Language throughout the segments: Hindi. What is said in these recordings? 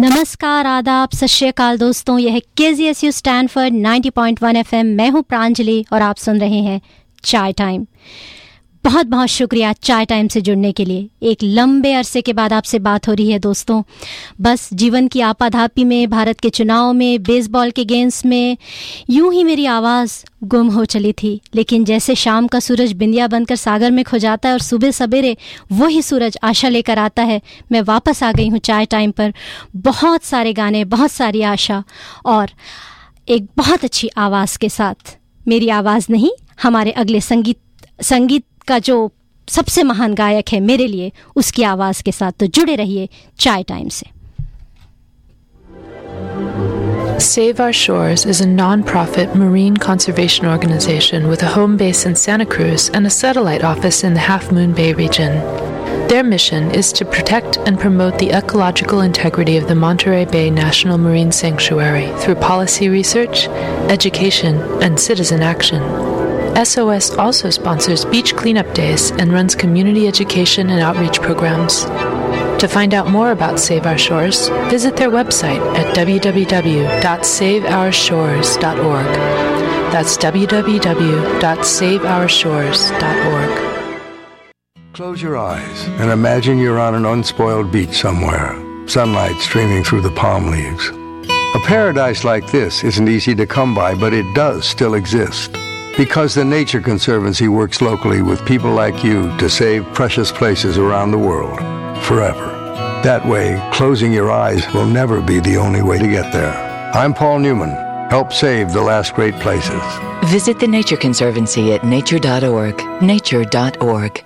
नमस्कार आदाब सत श्रीकाल दोस्तों। यह K Z S U Stanford 90.1 FM मैं हूँ प्रांजलि और आप सुन रहे हैं चाय टाइम। बहुत बहुत शुक्रिया चाय टाइम से जुड़ने के लिए। एक लंबे अरसे के बाद आपसे बात हो रही है दोस्तों। बस जीवन की आपाधापी में, भारत के चुनाव में बेसबॉल के गेम्स में, यूँ ही मेरी आवाज़ गुम हो चली थी। लेकिन जैसे शाम का सूरज बिंदिया बनकर सागर में खो जाता है और सुबह सवेरे वही सूरज आशा लेकर आता है, मैं वापस आ गई हूँ चाय टाइम पर। बहुत सारे गाने, बहुत सारी आशा और एक बहुत अच्छी आवाज़ के साथ। मेरी आवाज़ नहीं, हमारे अगले संगीत संगीत का जो सबसे महान गायक है मेरे लिए उसकी आवाज़ के साथ तो जुड़े रहिए चाय टाइम से Save Our Shores is a non-profit marine conservation organization with a home base in Santa Cruz and a satellite office in the Half Moon Bay region. Their mission is to protect and promote the ecological integrity of the Monterey Bay National Marine Sanctuary through policy research, education, and citizen action. SOS also sponsors beach cleanup days and runs community education and outreach programs. To find out more about Save Our Shores, visit their website at www.saveourshores.org. That's www.saveourshores.org. Close your eyes and imagine you're on an unspoiled beach somewhere, sunlight streaming through the palm leaves. A paradise like this isn't easy to come by, but it does still exist. Because the Nature Conservancy works locally with people like you to save precious places around the world forever. That way, closing your eyes will never be the only way to get there. I'm Paul Newman. Help save the last great places. Visit the Nature Conservancy at nature.org. Nature.org.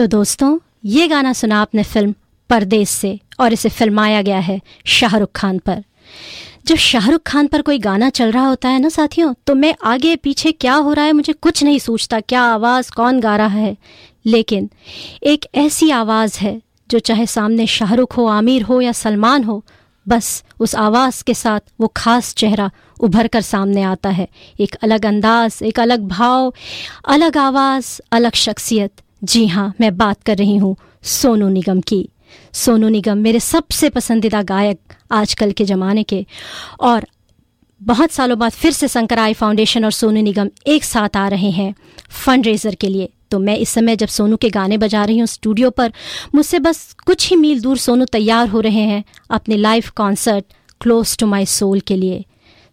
तो दोस्तों, ये गाना सुना आपने फ़िल्म परदेश से, और इसे फिल्माया गया है शाहरुख खान पर। जब शाहरुख खान पर कोई गाना चल रहा होता है ना साथियों तो मैं आगे पीछे क्या हो रहा है मुझे कुछ नहीं सोचता क्या आवाज़ कौन गा रहा है। लेकिन एक ऐसी आवाज़ है, जो चाहे सामने शाहरुख हो, आमिर हो या सलमान हो, बस उस आवाज़ के साथ वो खास चेहरा उभर कर सामने आता है। एक अलग अंदाज, एक अलग भाव, अलग आवाज़, अलग शख्सियत। जी हाँ मैं बात कर रही हूँ सोनू निगम की। सोनू निगम मेरे सबसे पसंदीदा गायक आजकल के ज़माने के। और बहुत सालों बाद फिर से शंकर आई फाउंडेशन और सोनू निगम एक साथ आ रहे हैं फंड रेजर के लिए। तो मैं इस समय जब सोनू के गाने बजा रही हूँ स्टूडियो पर, मुझसे बस कुछ ही मील दूर सोनू तैयार हो रहे हैं अपने live concert close to my soul के लिए।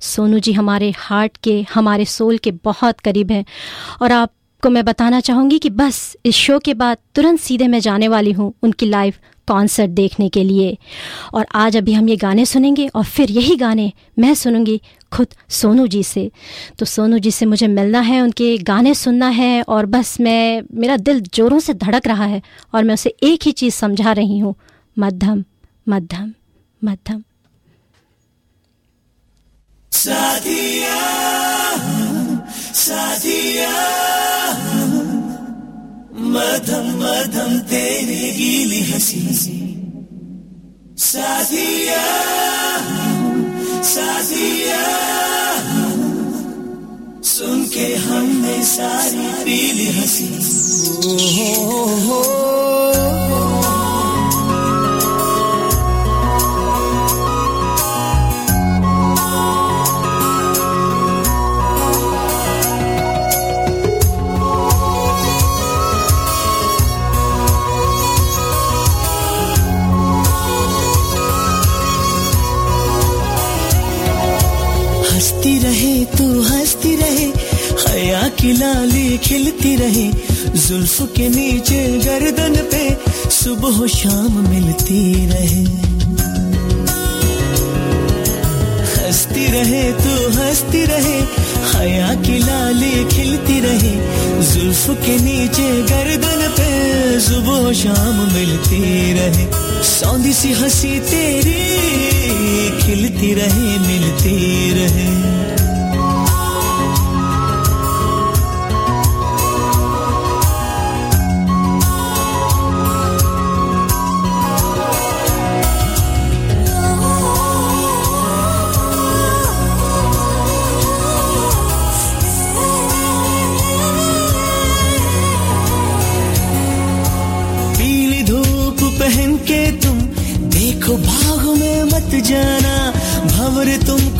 सोनू जी हमारे हार्ट के, हमारे सोल के बहुत करीब हैं। और आपको मैं बताना चाहूँगी कि बस इस शो के बाद तुरंत सीधे मैं जाने वाली हूँ उनकी लाइव कॉन्सर्ट देखने के लिए। और आज अभी हम ये गाने सुनेंगे और फिर यही गाने मैं सुनूँगी खुद सोनू जी से। तो सोनू जी से मुझे मिलना है, उनके गाने सुनना है और बस मैं, मेरा दिल जोरों से धड़क रहा है और मैं उसे एक ही चीज़ समझा रही हूँ, मध्यम मध्यम मध्यम। सादिया सादिया। मधम मधम, तेरी गीली हँसी। सादिया सादिया सुन के हमने सारी पीली हँसी। ओ हो हो हो। खिलती रहे। जुल्फ के नीचे गर्दन पे सुबह शाम मिलती रहे। हंसती रहे तू, हंसती रहे। हया की लाली खिलती रहे। जुल्फ के नीचे गर्दन पे सुबह शाम मिलती रहे। सौंधी सी हँसी तेरी खिलती रहे, मिलती रहे।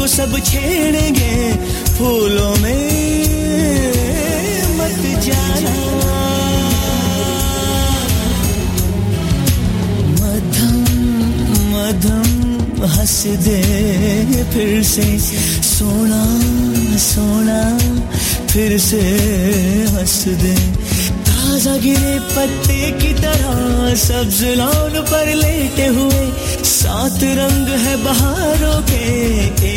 सब छेड़ेंगे फूलों में। मत जाना। मधम मधम, हंस दे फिर से। सोना सोना, फिर से हंस दे। ताज़ा गिरे पत्ते की तरह सब्ज लौन पर लेटे हुए। सात रंग है बहारों के,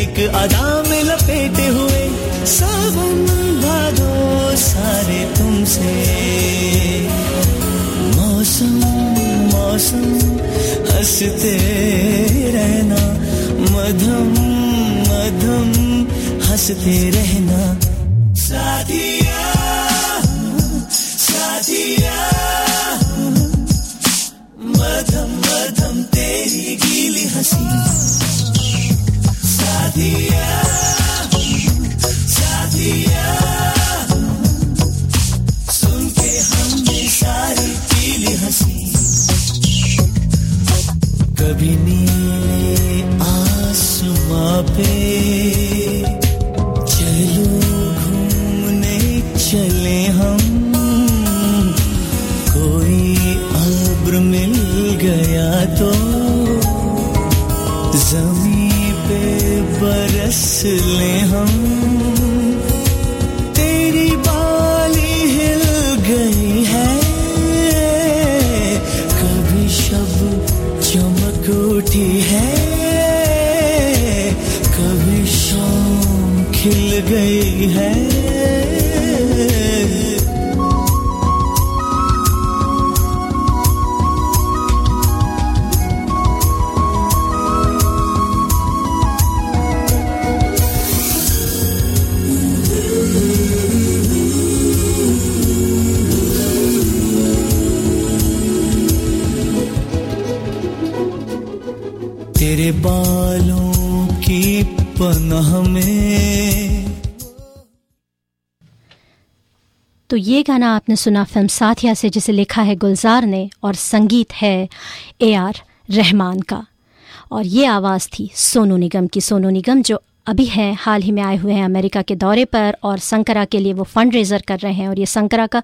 एक अदा में लपेटे हुए। सावन भादो सारे तुमसे। मौसम मौसम, हँसते रहना। मधम मधम, हँसते रहना। तो ये गाना आपने सुना फ़िल्म साथिया से, जिसे लिखा है गुलजार ने, और संगीत है ए आर रहमान का। और ये आवाज़ थी सोनू निगम की। सोनू निगम जो अभी हैं, हाल ही में आए हुए हैं अमेरिका के दौरे पर और संकरा के लिए वो फंड रेज़र कर रहे हैं और ये संकरा का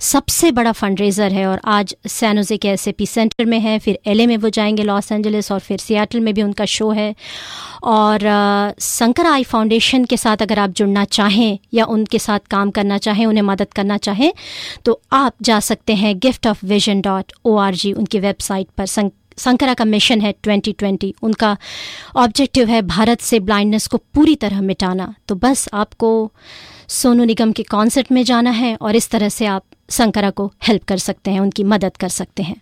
सबसे बड़ा फंड रेज़र है और आज सैनोजे के एसएपी सेंटर में है, फिर एलए में वो जाएँगे लॉस एंजलिस और फिर सियाटल में भी उनका शो है। और संकरा आई फाउंडेशन के साथ अगर आप जुड़ना चाहें या उनके साथ काम करना चाहें, उन्हें मदद करना चाहें तो आप जा सकते हैं gift of vision dot O R G उनकी वेबसाइट पर संक संकरा का मिशन है 2020 उनका ऑब्जेक्टिव है भारत से ब्लाइंडनेस को पूरी तरह मिटाना। तो बस आपको सोनू निगम के कॉन्सर्ट में जाना है और इस तरह से आप संकरा को हेल्प कर सकते हैं उनकी मदद कर सकते हैं।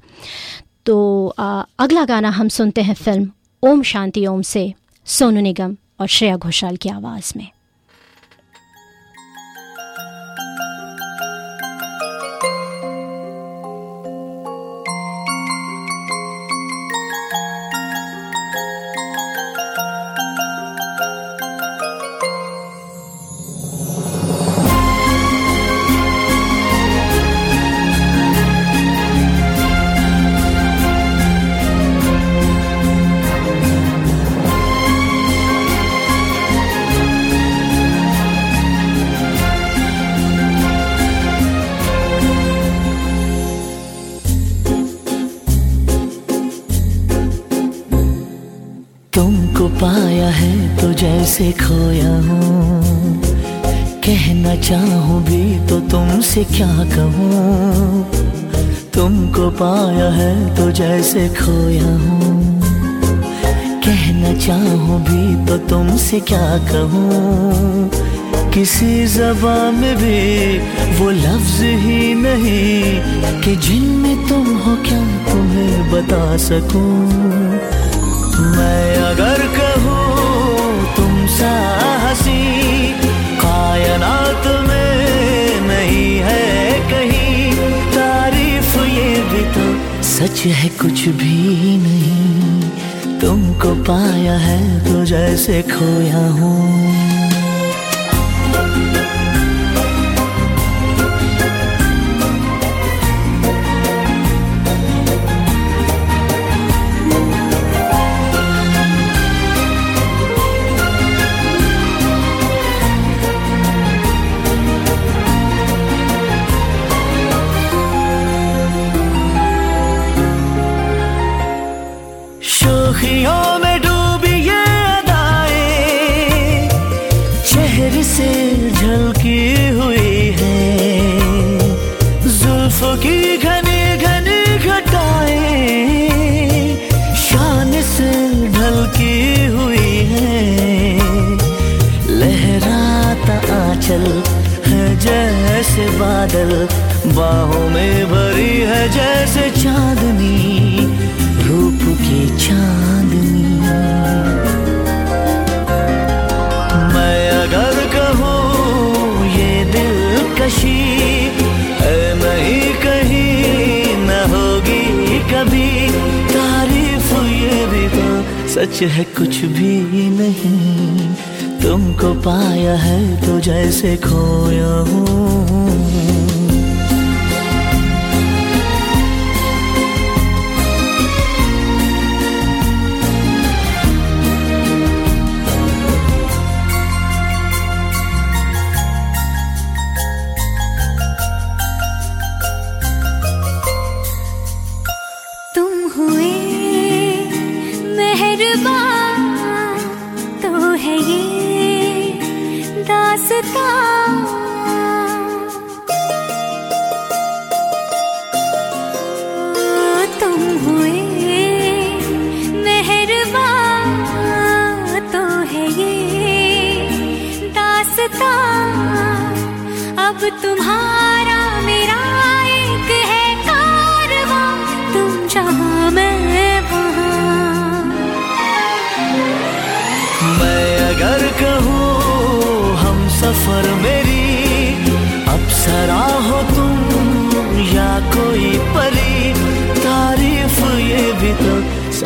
तो आ, अगला गाना हम सुनते हैं फ़िल्म ओम शांति ओम से सोनू निगम और श्रेया घोषाल की आवाज़ में। जैसे खोया हूँ। कहना चाहूँ भी तो तुमसे क्या कहूँ? तुमको पाया है तो जैसे खोया हूँ। कहना चाहूँ भी तो तुमसे क्या कहूँ? किसी जबान में भी वो लफ्ज ही नहीं कि जिनमें तुम हो, क्या तुम्हें बता सकूँ? मैं अगर सच है कुछ भी नहीं। तुमको पाया है तो जैसे खोया हूँ। सुर्खियों में डूबी ये अदाएँ, चेहरे से झलकी हुई है। जुल्फों की घनी घनी घटाएँ, शान से ढलकी हुई है। लहराता आंचल है जैसे बादल, बाहों में भरी है जैसे चांदनी, रूप की चांदनी सच है कुछ भी नहीं। तुमको पाया है तो जैसे खोया हूँ।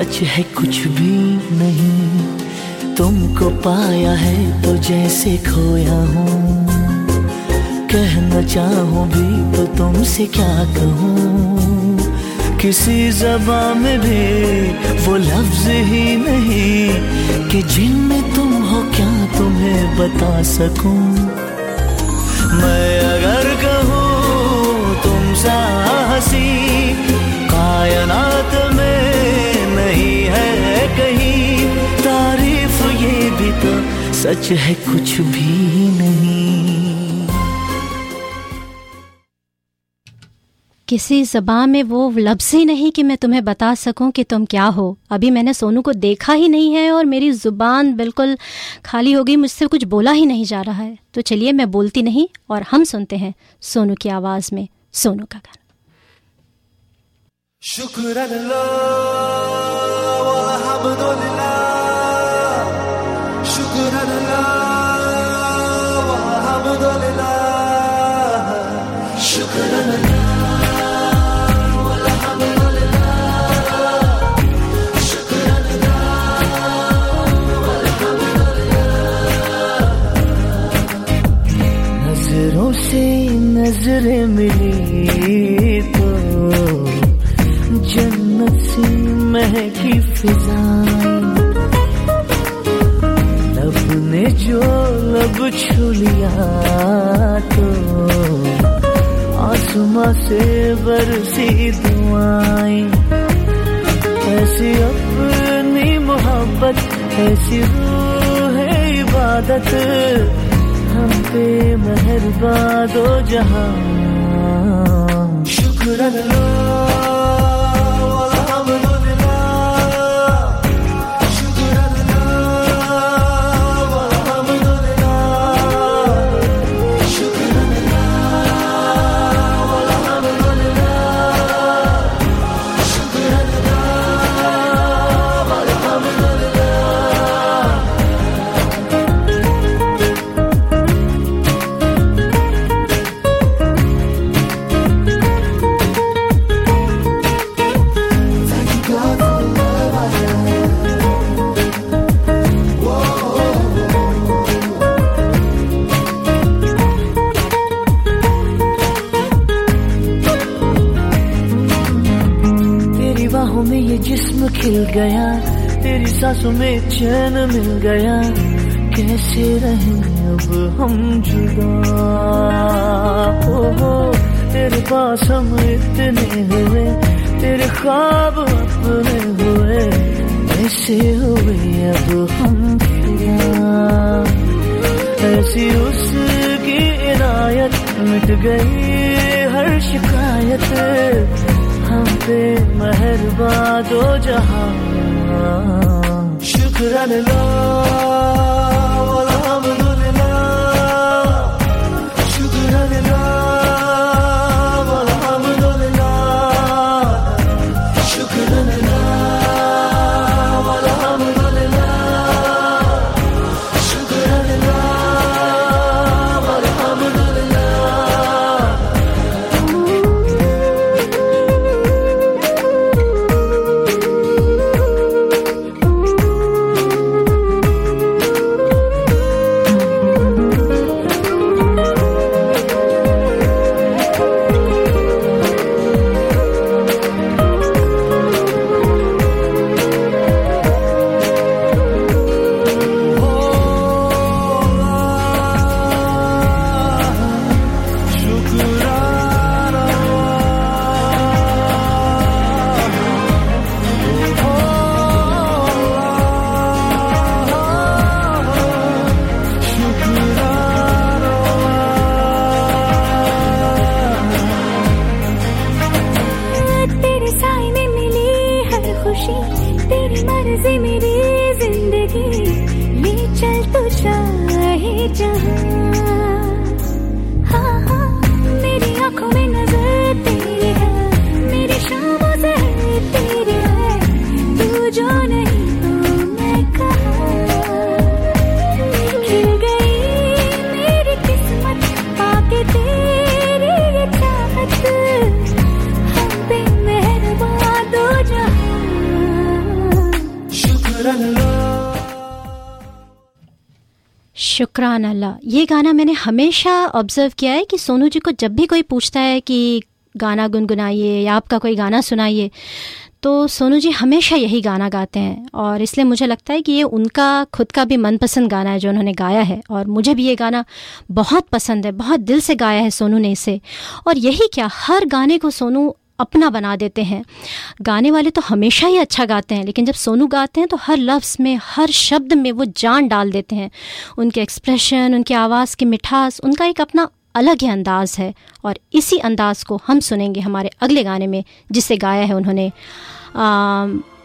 सच है कुछ भी नहीं। तुमको पाया है तो जैसे खोया हूँ। कहना चाहूँ भी तो तुमसे क्या कहूँ। किसी जबा में भी वो लफ्ज ही नहीं कि जिनमें तुम हो क्या तुम्हें बता सकूँ? सच है कुछ भी नहीं। किसी जबान में वो लफ्ज़ ही नहीं कि मैं तुम्हें बता सकूँ कि तुम क्या हो। अभी मैंने सोनू को देखा ही नहीं है और मेरी ज़ुबान बिल्कुल खाली हो गई मुझसे कुछ बोला ही नहीं जा रहा है। तो चलिए मैं बोलती नहीं और हम सुनते हैं सोनू की आवाज़ में सोनू का गाना। शुक्र अल्हम्दुलिल्लाह शुक्र अल्हम्दुलिल्लाह शुक्र नज़रों से नज़रें मिली तो जन्नत से महकी फिजा जो लब छू लिया तो आसमां से बरसी दुआएँ। ऐसी अपनी मोहब्बत, ऐसी है इबादत। हम पे मेहरबा दो जहाँ। शुक्र अल्लाह। सांसों में चैन मिल गया। कैसे रहें अब हम जुदा? हो तेरे पास हम इतने हुए, तेरे ख्वाब अपने हुए। कैसे हुए अब हम ऐसी उसकी इनायत मिट गई हर शिकायत। हम पे मेहरबा दो जहाँ। शुक्रान तेरे शुक्रान अल्लाह। ये गाना मैंने हमेशा ऑब्ज़र्व किया है कि सोनू जी को जब भी कोई पूछता है कि गाना गुनगुनाइए या आपका कोई गाना सुनाइए तो सोनू जी हमेशा यही गाना गाते हैं और इसलिए मुझे लगता है कि ये उनका, खुद का भी मनपसंद गाना है जो उन्होंने गाया है और मुझे भी ये गाना बहुत पसंद है, बहुत दिल से गाया है सोनू ने इसे। और यही क्या, हर गाने को सोनू अपना बना देते हैं। गाने वाले तो हमेशा ही अच्छा गाते हैं, लेकिन जब सोनू गाते हैं तो हर लफ्ज़ में, हर शब्द में वो जान डाल देते हैं। उनके एक्सप्रेशन उनकी आवाज़ की मिठास, उनका एक अपना अलग ही अंदाज़ है और इसी अंदाज़ को हम सुनेंगे हमारे अगले गाने में, जिसे गाया है उन्होंने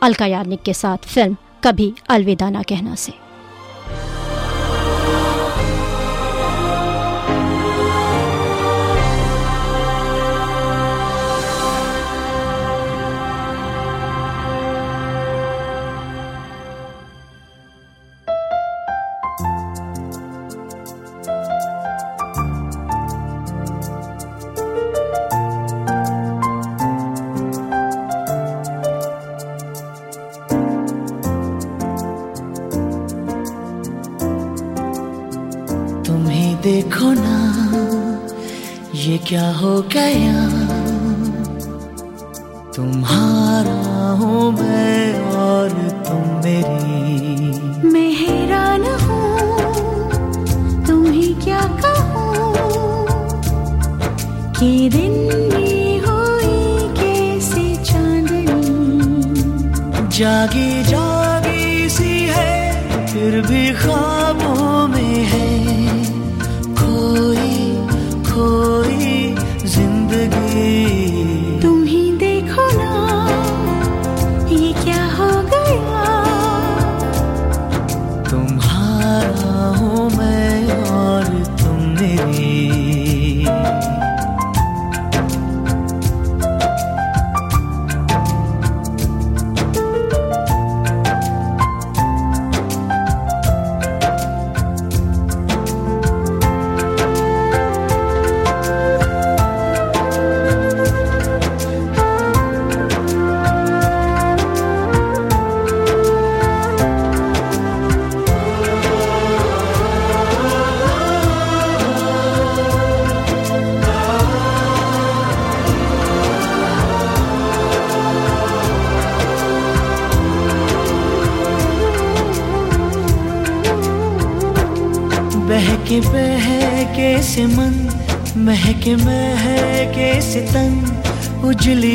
अलका याग्निक के साथ फ़िल्म कभी अलविदा ना कहना से। क्या हो गया?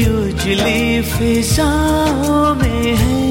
उजली फिजाओं में है।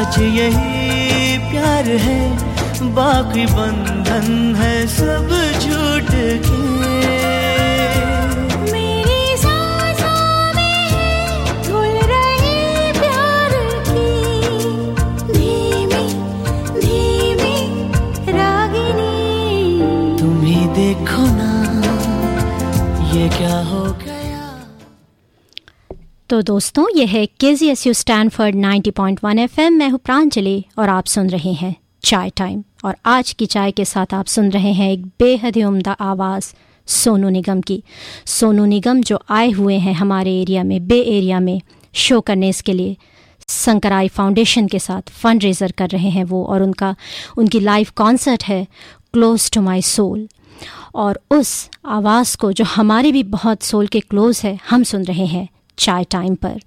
सच यही प्यार है बाकी बंधन है सब झूठ के। मेरी सांसों में घुल रही प्यार धीमी धीमी रागिनी। तुम देखो ना ये क्या हो तो दोस्तों, यह है K Z S U Stanford ninety point one F M मैं हूँ प्रांजलि और आप सुन रहे हैं चाय टाइम। और आज की चाय के साथ आप सुन रहे हैं एक बेहद ही उम्दा आवाज़, सोनू निगम की। सोनू निगम जो आए हुए हैं हमारे एरिया में, बे एरिया में, शो करने इसके लिए शंकराई फाउंडेशन के साथ फंड रेजर कर रहे हैं वो और उनका, उनकी लाइव कॉन्सर्ट है क्लोज टू माई सोल और उस आवाज़ को जो हमारे भी बहुत सोल के क्लोज है, हम सुन रहे हैं। चाय टाइम पर।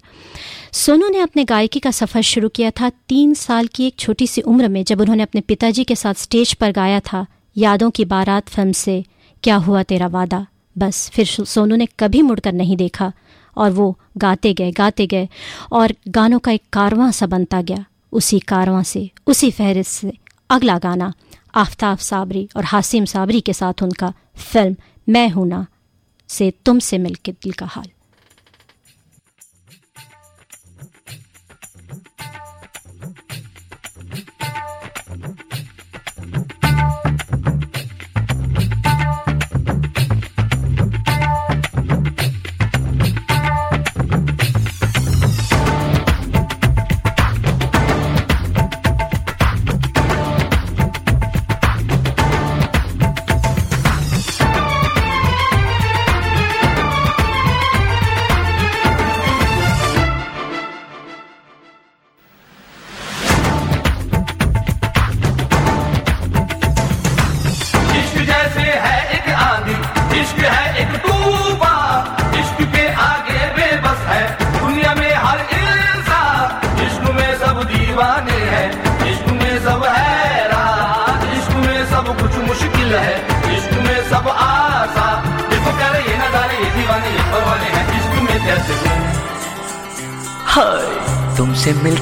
सोनू ने अपने गायकी का सफ़र शुरू किया था तीन साल की एक छोटी सी उम्र में जब उन्होंने अपने पिताजी के साथ स्टेज पर गाया था, यादों की बारात फ़िल्म से, क्या हुआ तेरा वादा? बस, फिर सोनू ने कभी मुड़कर नहीं देखा और वो गाते गए गाते गए और गानों का एक कारवां सा बनता गया। उसी कारवां से, उसी फहरिस्त से अगला गाना, आफ्ताब साबरी और हासिम साबरी के साथ उनका फ़िल्म, मैं हूँ ना से तुमसे मिलके दिल का हाल।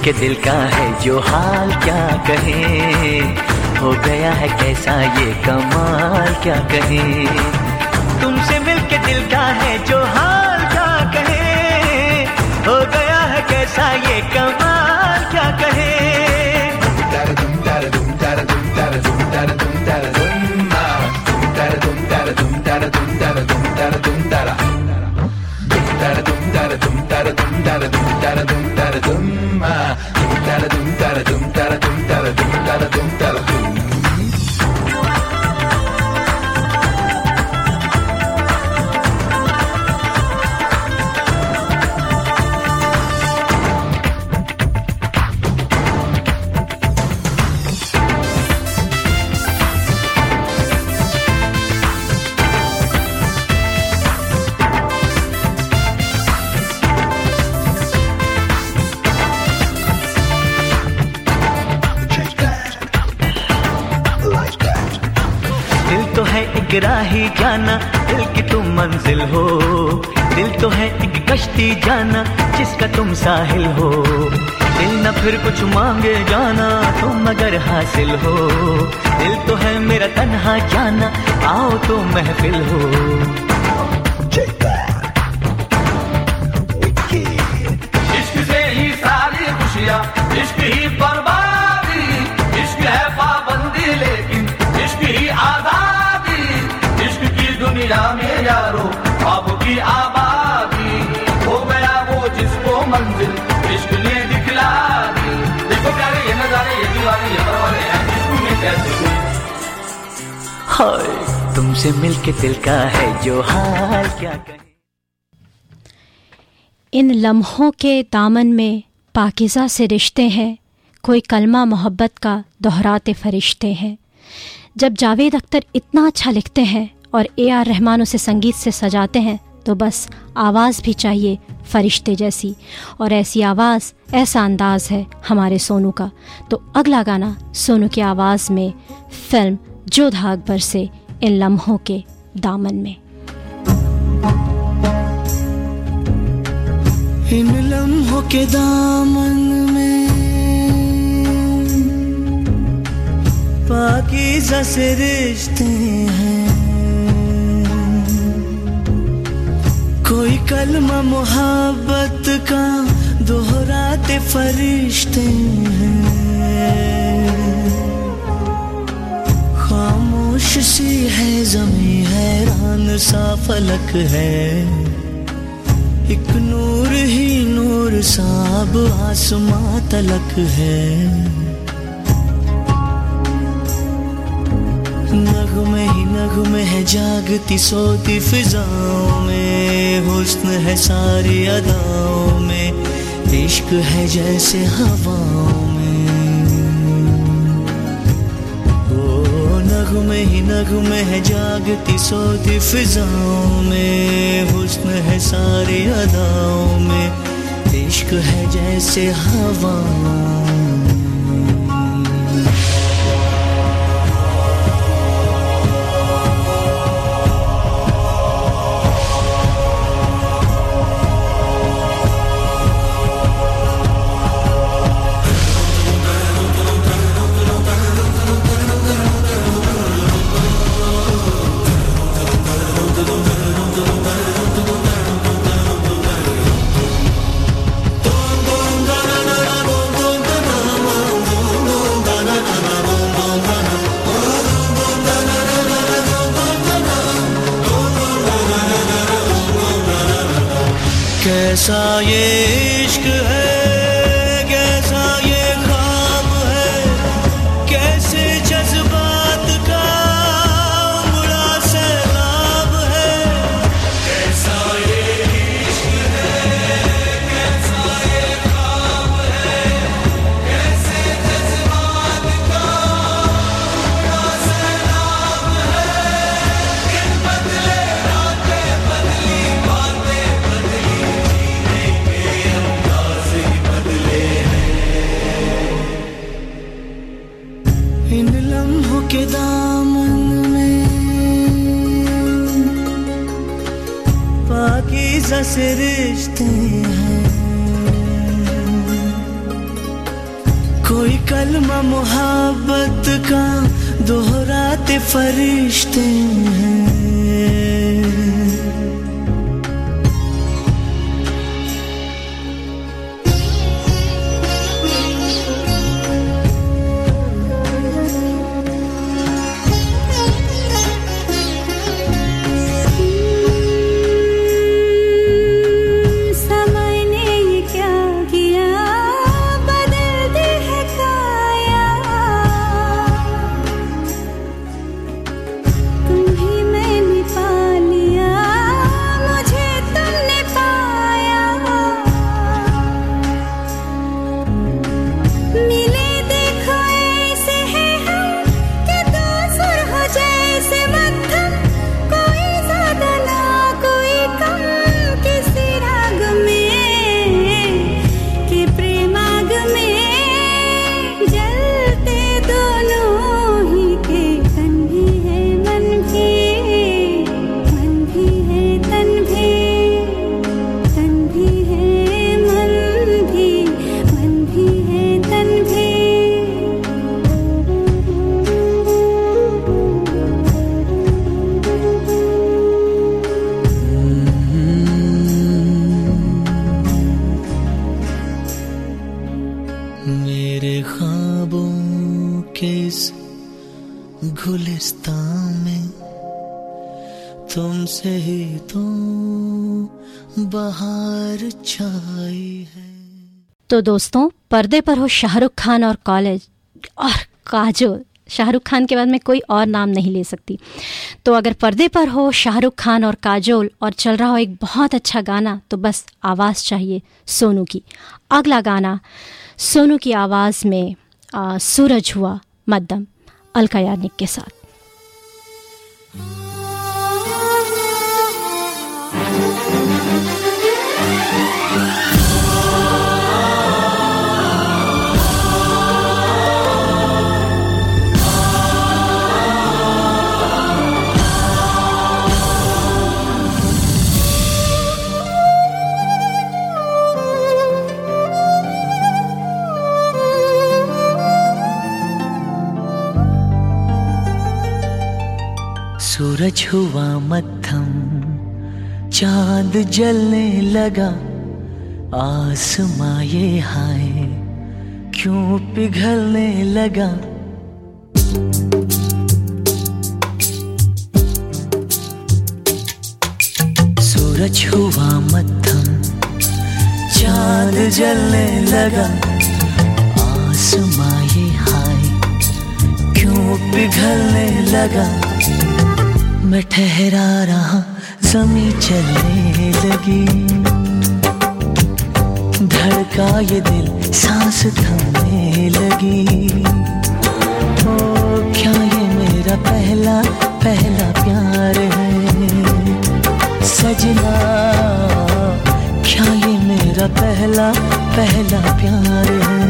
मिलके दिल का है जो हाल क्या कहे? हो गया है कैसा ये कमाल क्या कहे? तुमसे मिलके दिल का है जो हाल क्या कहे? हो गया है कैसा ये कमाल क्या कहे? एक दिल तो है एक कश्ती जाना जिसका तुम साहिल हो। दिल न फिर कुछ मांगे जाना तुम मगर हासिल हो। दिल तो है मेरा तन्हा जाना आओ तो महफिल हो। इश्क से ही सारी खुशियाँ इश्क ही हाय। तुमसे मिलके दिल का है जो हाल क्या कहें। इन लम्हों के दामन में पाकिज़ा से रिश्ते हैं, कोई कलमा मोहब्बत का दोहराते फरिश्ते हैं। जब जावेद अख्तर इतना अच्छा लिखते हैं और ए आर रहमान उसे संगीत से सजाते हैं तो बस आवाज़ भी चाहिए फरिश्ते जैसी। और ऐसी आवाज़, ऐसा अंदाज है हमारे सोनू का। तो अगला गाना सोनू की आवाज़ में फ़िल्म जोधा अकबर से इन लम्हों के दामन में। इन लम्हों के दामन में पाकीज़ा से रिश्ते हैं। कोई कलमा मोहब्बत का दोहराते फरिश्ते हैं। खामोश सी है, जमी हैरान सा फलक है। एक नूर ही नूर साब, आसमां तलक है। नगमे ही नगमे है, जागती सोती फिजाओं में। हुस्न है सारी अदाओं में, इश्क है जैसे हवाओं नगमे ही नगमे है जागती सोती फिजाओं में। हुस्न है सारे अदाओं में। इश्क है जैसे हवाओं कैसा ये इश्क है इन लम्हों के दामन में। बाकी जैसे रिश्ते हैं। कोई कलमा मोहब्बत का दोहराते फरिश्ते हैं। तुमसे ही तो बाहर छाई है। तो दोस्तों पर्दे पर हो शाहरुख खान और कॉलेज और काजोल। शाहरुख खान के बाद मैं कोई और नाम नहीं ले सकती। तो अगर पर्दे पर हो शाहरुख खान और काजोल और चल रहा हो एक बहुत अच्छा गाना तो बस आवाज़ चाहिए सोनू की। अगला गाना सोनू की आवाज़ में आ, सूरज हुआ मद्दम अलका याग्निक के साथ। सूरज हुआ मत्थम चाँद जलने लगा, आसमां ये हाय, क्यों पिघलने लगा? सूरज हुआ मत्थम चाँद जलने लगा, आसमां ये हाय, क्यों पिघलने लगा? मैं ठहरा रहा जमी चलने लगी। धड़का ये दिल सांस थमने लगी। ओ, क्या ये मेरा पहला पहला प्यार है? सजना, क्या ये मेरा पहला पहला प्यार है?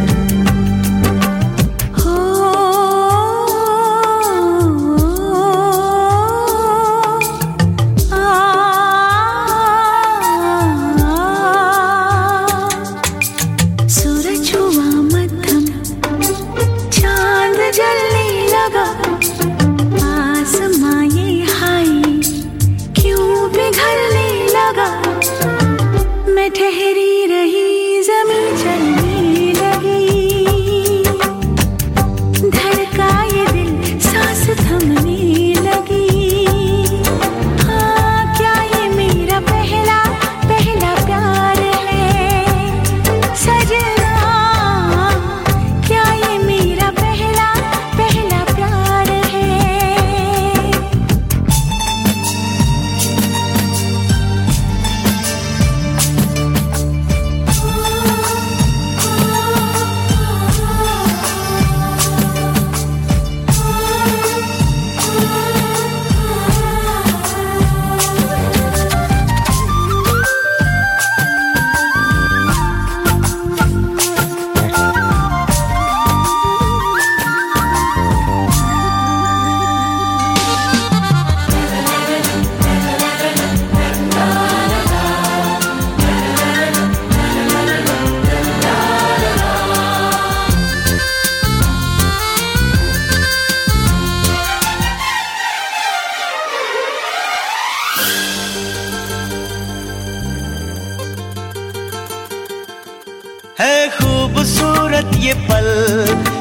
पल।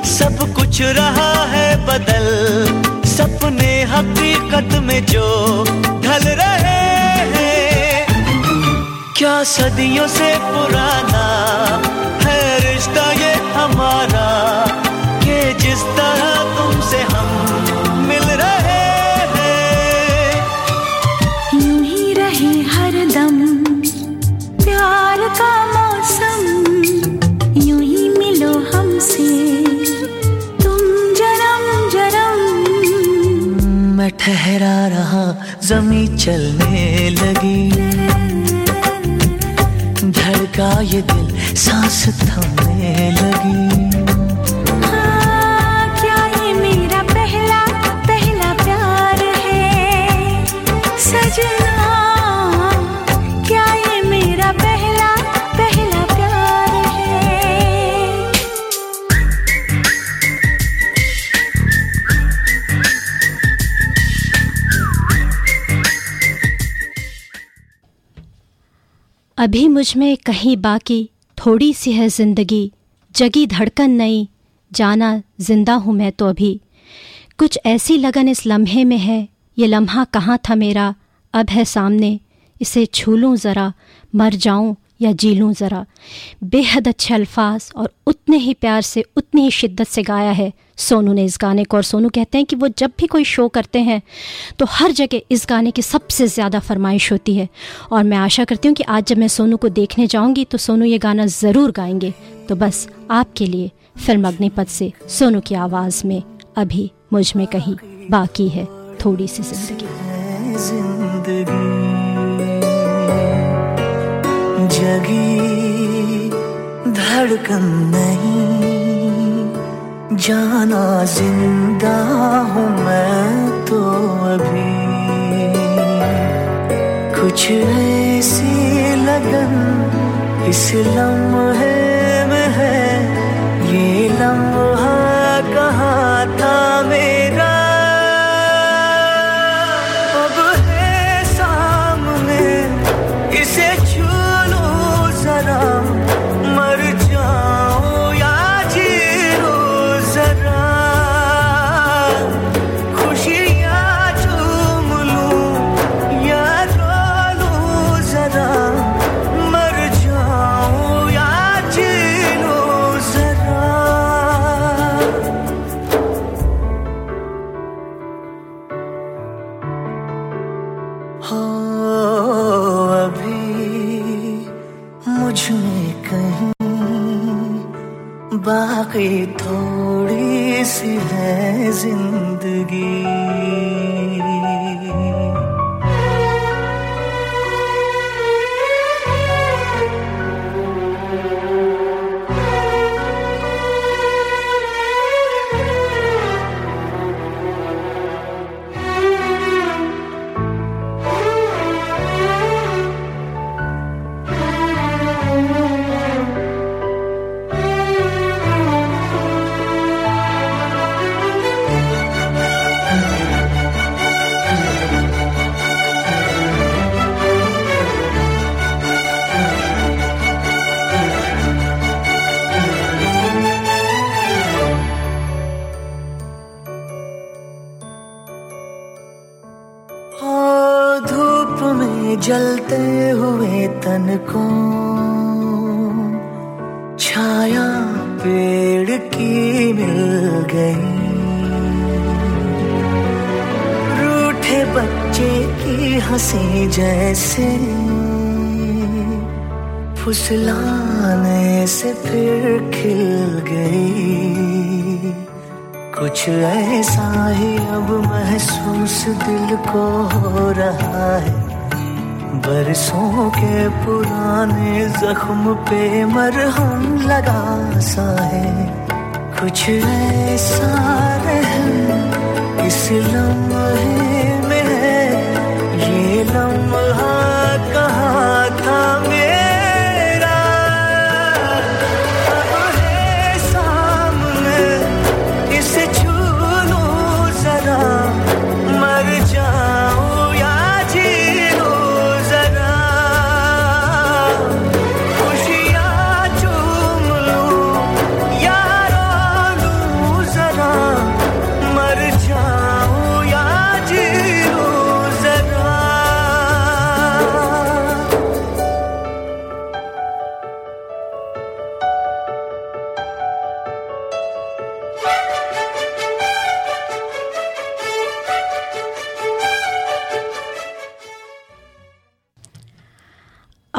सब कुछ रहा है बदल। सपने हकीकत में जो ढल रहे हैं। क्या सदियों से पुराना है रिश्ता ये हमारा? के जिस तरह तुमसे हम ठहरा रहा जमी चलने लगी। धड़का ये दिल सांस थमने लगी। अभी मुझमें कहीं बाकी थोड़ी सी है ज़िंदगी, जगी धड़कन नई, जाना ज़िंदा हूँ मैं तो अभी। कुछ ऐसी लगन इस लम्हे में है, ये लम्हा कहाँ था मेरा, अब है सामने, इसे छू लूँ ज़रा, मर जाऊँ या जी लूँ ज़रा। बेहद अच्छे अल्फाज और उतने ही प्यार से, उतनी ही शिद्दत से गाया है सोनू ने इस गाने को, और सोनू कहते हैं कि वो जब भी कोई शो करते हैं तो हर जगह इस गाने की सबसे ज़्यादा फरमाइश होती है। और मैं आशा करती हूँ कि आज जब मैं सोनू को देखने जाऊँगी तो सोनू ये गाना ज़रूर गाएँगे। तो बस आपके लिए फ़िल्म अग्निपथ से सोनू की आवाज़ में अभी मुझमें कहीं बाकी है थोड़ी सी ज़िंदगी। जगी धड़कन नहीं जाना ज़िंदा हूँ मैं तो अभी। कुछ ऐसी लगन, इस लम्हे में है। ये लम्हा कहाँ था मेरा? अब है सामने इसे बाकी थोड़ी सी है ज़िंदगी। फुसलाने से फिर खिल गई। कुछ ऐसा ही अब महसूस दिल को हो रहा है। बरसों के पुराने जख्म पे मरहम लगा सा है। कुछ ऐसा रहम इस लम्हे में है। ये लम्हा कहा था मेरा?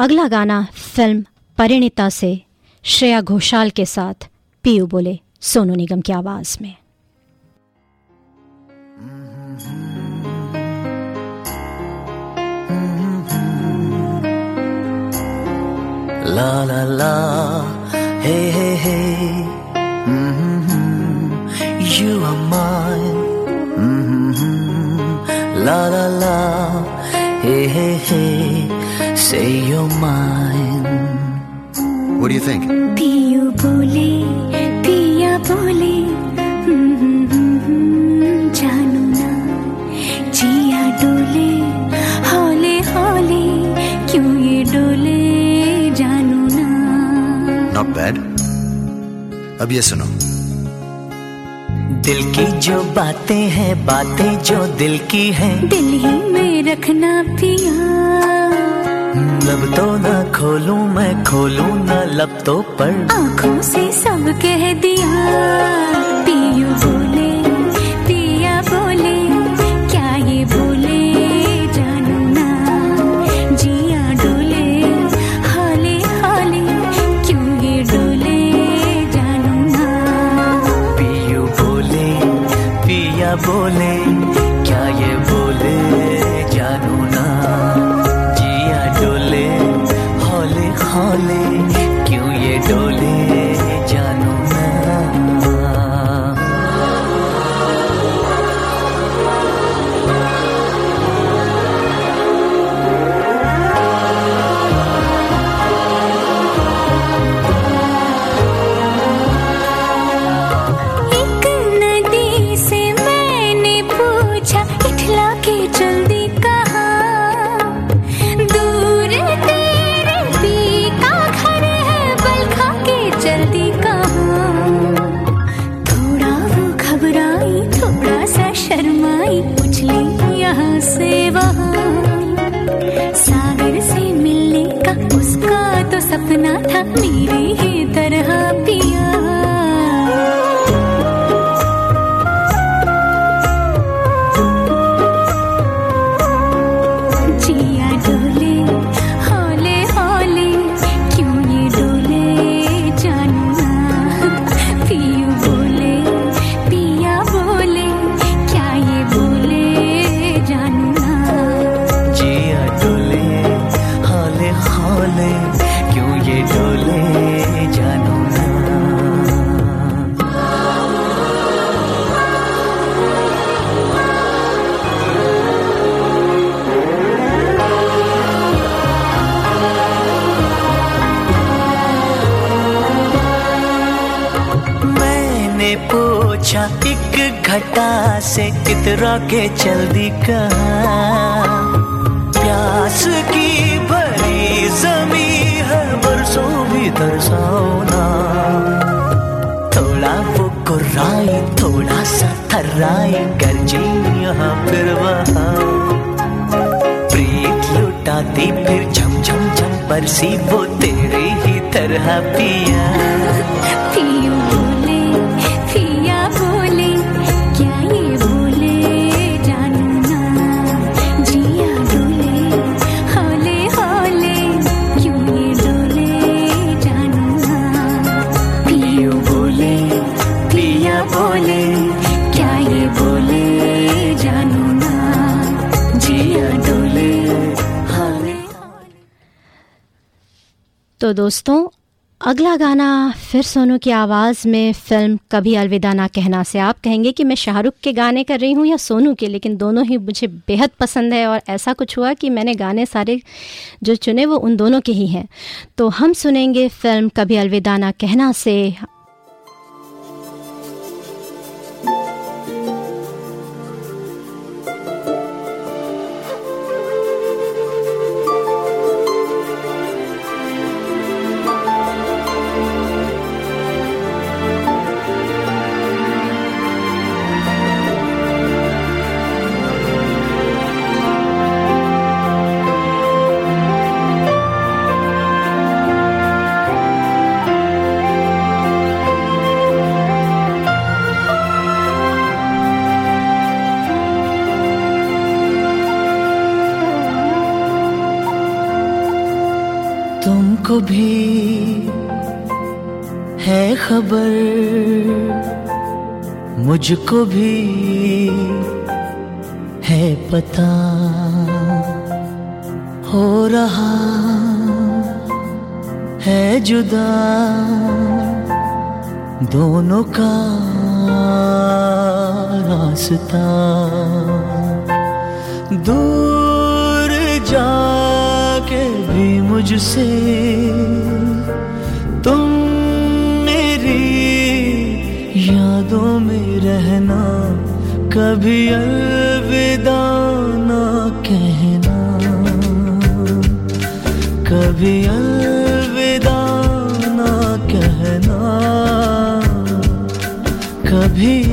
अगला गाना फ़िल्म परिणिता से श्रेया घोषाल के साथ। पीयू बोले, सोनू निगम की आवाज़ में। La la la, hey hey hey. You अमाय la la la, hey hey hey. Say you're mine. What do you think? पियू बोले पिया बोले हम्म, जानू ना जिया डोले हौले हौले क्यों ये डोले जानू ना Not bad. अब ये सुनो दिल की जो बातें हैं बातें जो दिल की हैं दिल ही में रखना पिया लब तो ना खोलूं मैं खोलूं ना लब तो पर। आँखों से सब कह दिया पियू बोले पिया बोले क्या ये बोले जानू ना। जिया डोले हाले हाले क्यों ये डोले जानू ना। पियू बोले पिया बोले दोस्तों, अगला गाना फिर सोनू की आवाज़ में फ़िल्म कभी अलविदा ना कहना से आप कहेंगे कि मैं शाहरुख के गाने कर रही हूँ या सोनू के, लेकिन दोनों ही मुझे बेहद पसंद है और ऐसा कुछ हुआ कि मैंने गाने सारे जो चुने वो उन दोनों के ही हैं। तो हम सुनेंगे फ़िल्म कभी अलविदा ना कहना से मुझको भी है पता हो रहा है जुदा दोनों का रास्ता। दूर जाके भी मुझसे यादों में रहना कभी अलविदा ना कहना। कभी अलविदा ना कहना। कभी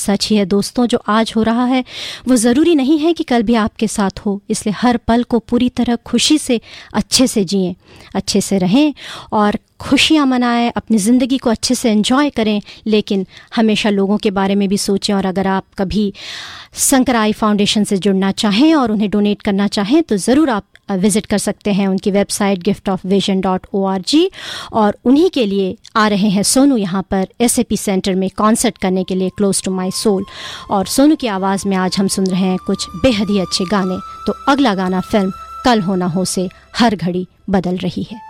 सच ही है, दोस्तों, जो आज हो रहा है, वो ज़रूरी नहीं है कि कल भी आपके साथ हो। इसलिए हर पल को पूरी तरह खुशी से, अच्छे से जिएँ, अच्छे से रहें और खुशियाँ मनाएँ, अपनी ज़िंदगी को अच्छे से एंजॉय करें। लेकिन हमेशा लोगों के बारे में भी सोचें और अगर आप कभी संकराई फाउंडेशन से जुड़ना चाहें और उन्हें डोनेट करना चाहें तो ज़रूर आप विज़िट कर सकते हैं उनकी website gift of vision dot O R G और उन्हीं के लिए आ रहे हैं सोनू यहाँ पर एस ए पी सेंटर में कॉन्सर्ट करने के लिए क्लोज टू माई सोल और सोनू की आवाज़ में आज हम सुन रहे हैं कुछ बेहद ही अच्छे गाने। तो अगला गाना फ़िल्म कल हो ना हो से हर घड़ी बदल रही है।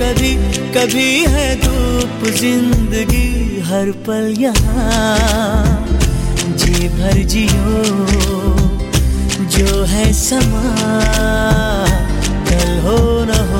कभी कभी है धूप ज़िंदगी हर पल यहाँ। जी भर जियो, जो है समा, कल हो न हो।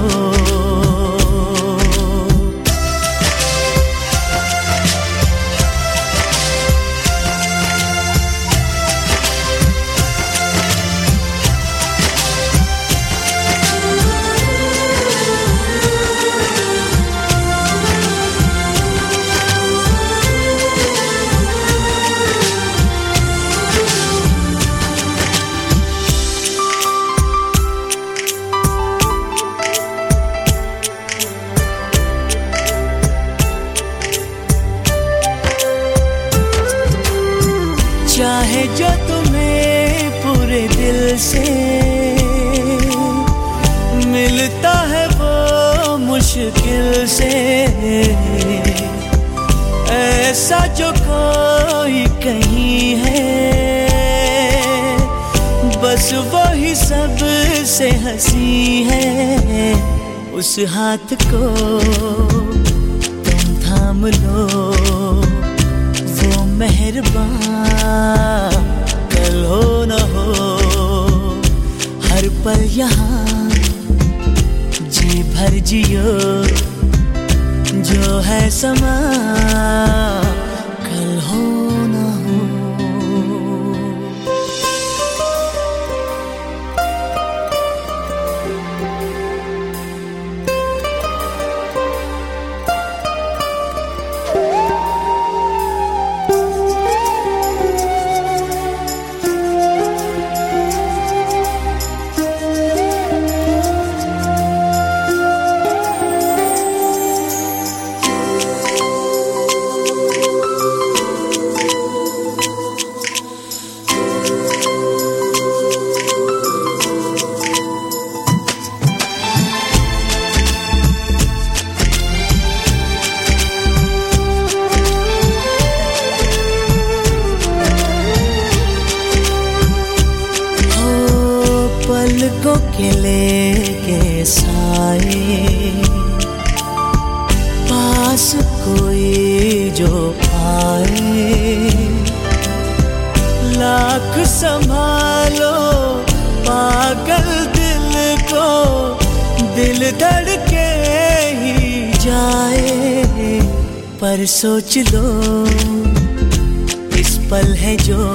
है उस हाथ को। तुम थाम लो, वो मेहरबान। कल हो न हो, हर पल यहाँ। जी भर जियो, जो है समा। कल हो पल को के साए। पास कोई जो पाए लाख संभालो, पागल दिल को, दिल धड़के ही जाए। पर सोच लो, इस पल है जो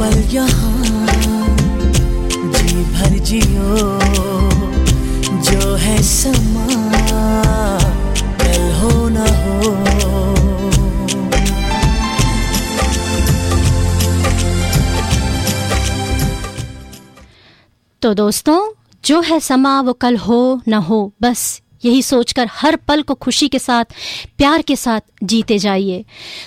पल यहाँ, जी भर जियो, जो है समा, कल हो न हो। तो दोस्तों, जो है समा, वो कल हो न हो, बस यही सोचकर हर पल को खुशी के साथ, प्यार के साथ जीते जाइए।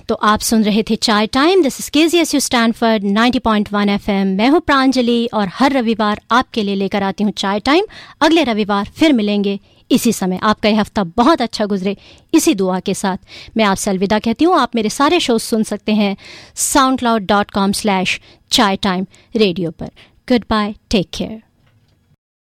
तो आप सुन रहे थे चाय time. This is K Z S U Stanford 90.1 FM मैं हूँ प्रांजलि और हर रविवार आपके लिए लेकर आती हूँ चाय टाइम। अगले रविवार फिर मिलेंगे इसी समय। आपका यह हफ़्ता बहुत अच्छा गुजरे, इसी दुआ के साथ। मैं आपसे अलविदा कहती हूँ। आप मेरे सारे शोज़ सुन सकते हैं SoundCloud dot com slash chai time radio पर। Goodbye take care